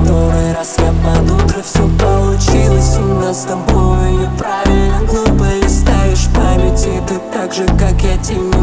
который раз я под утро все получилось У нас с тобой. Неправильно глупо листаешь памяти Ты так же, как я тебя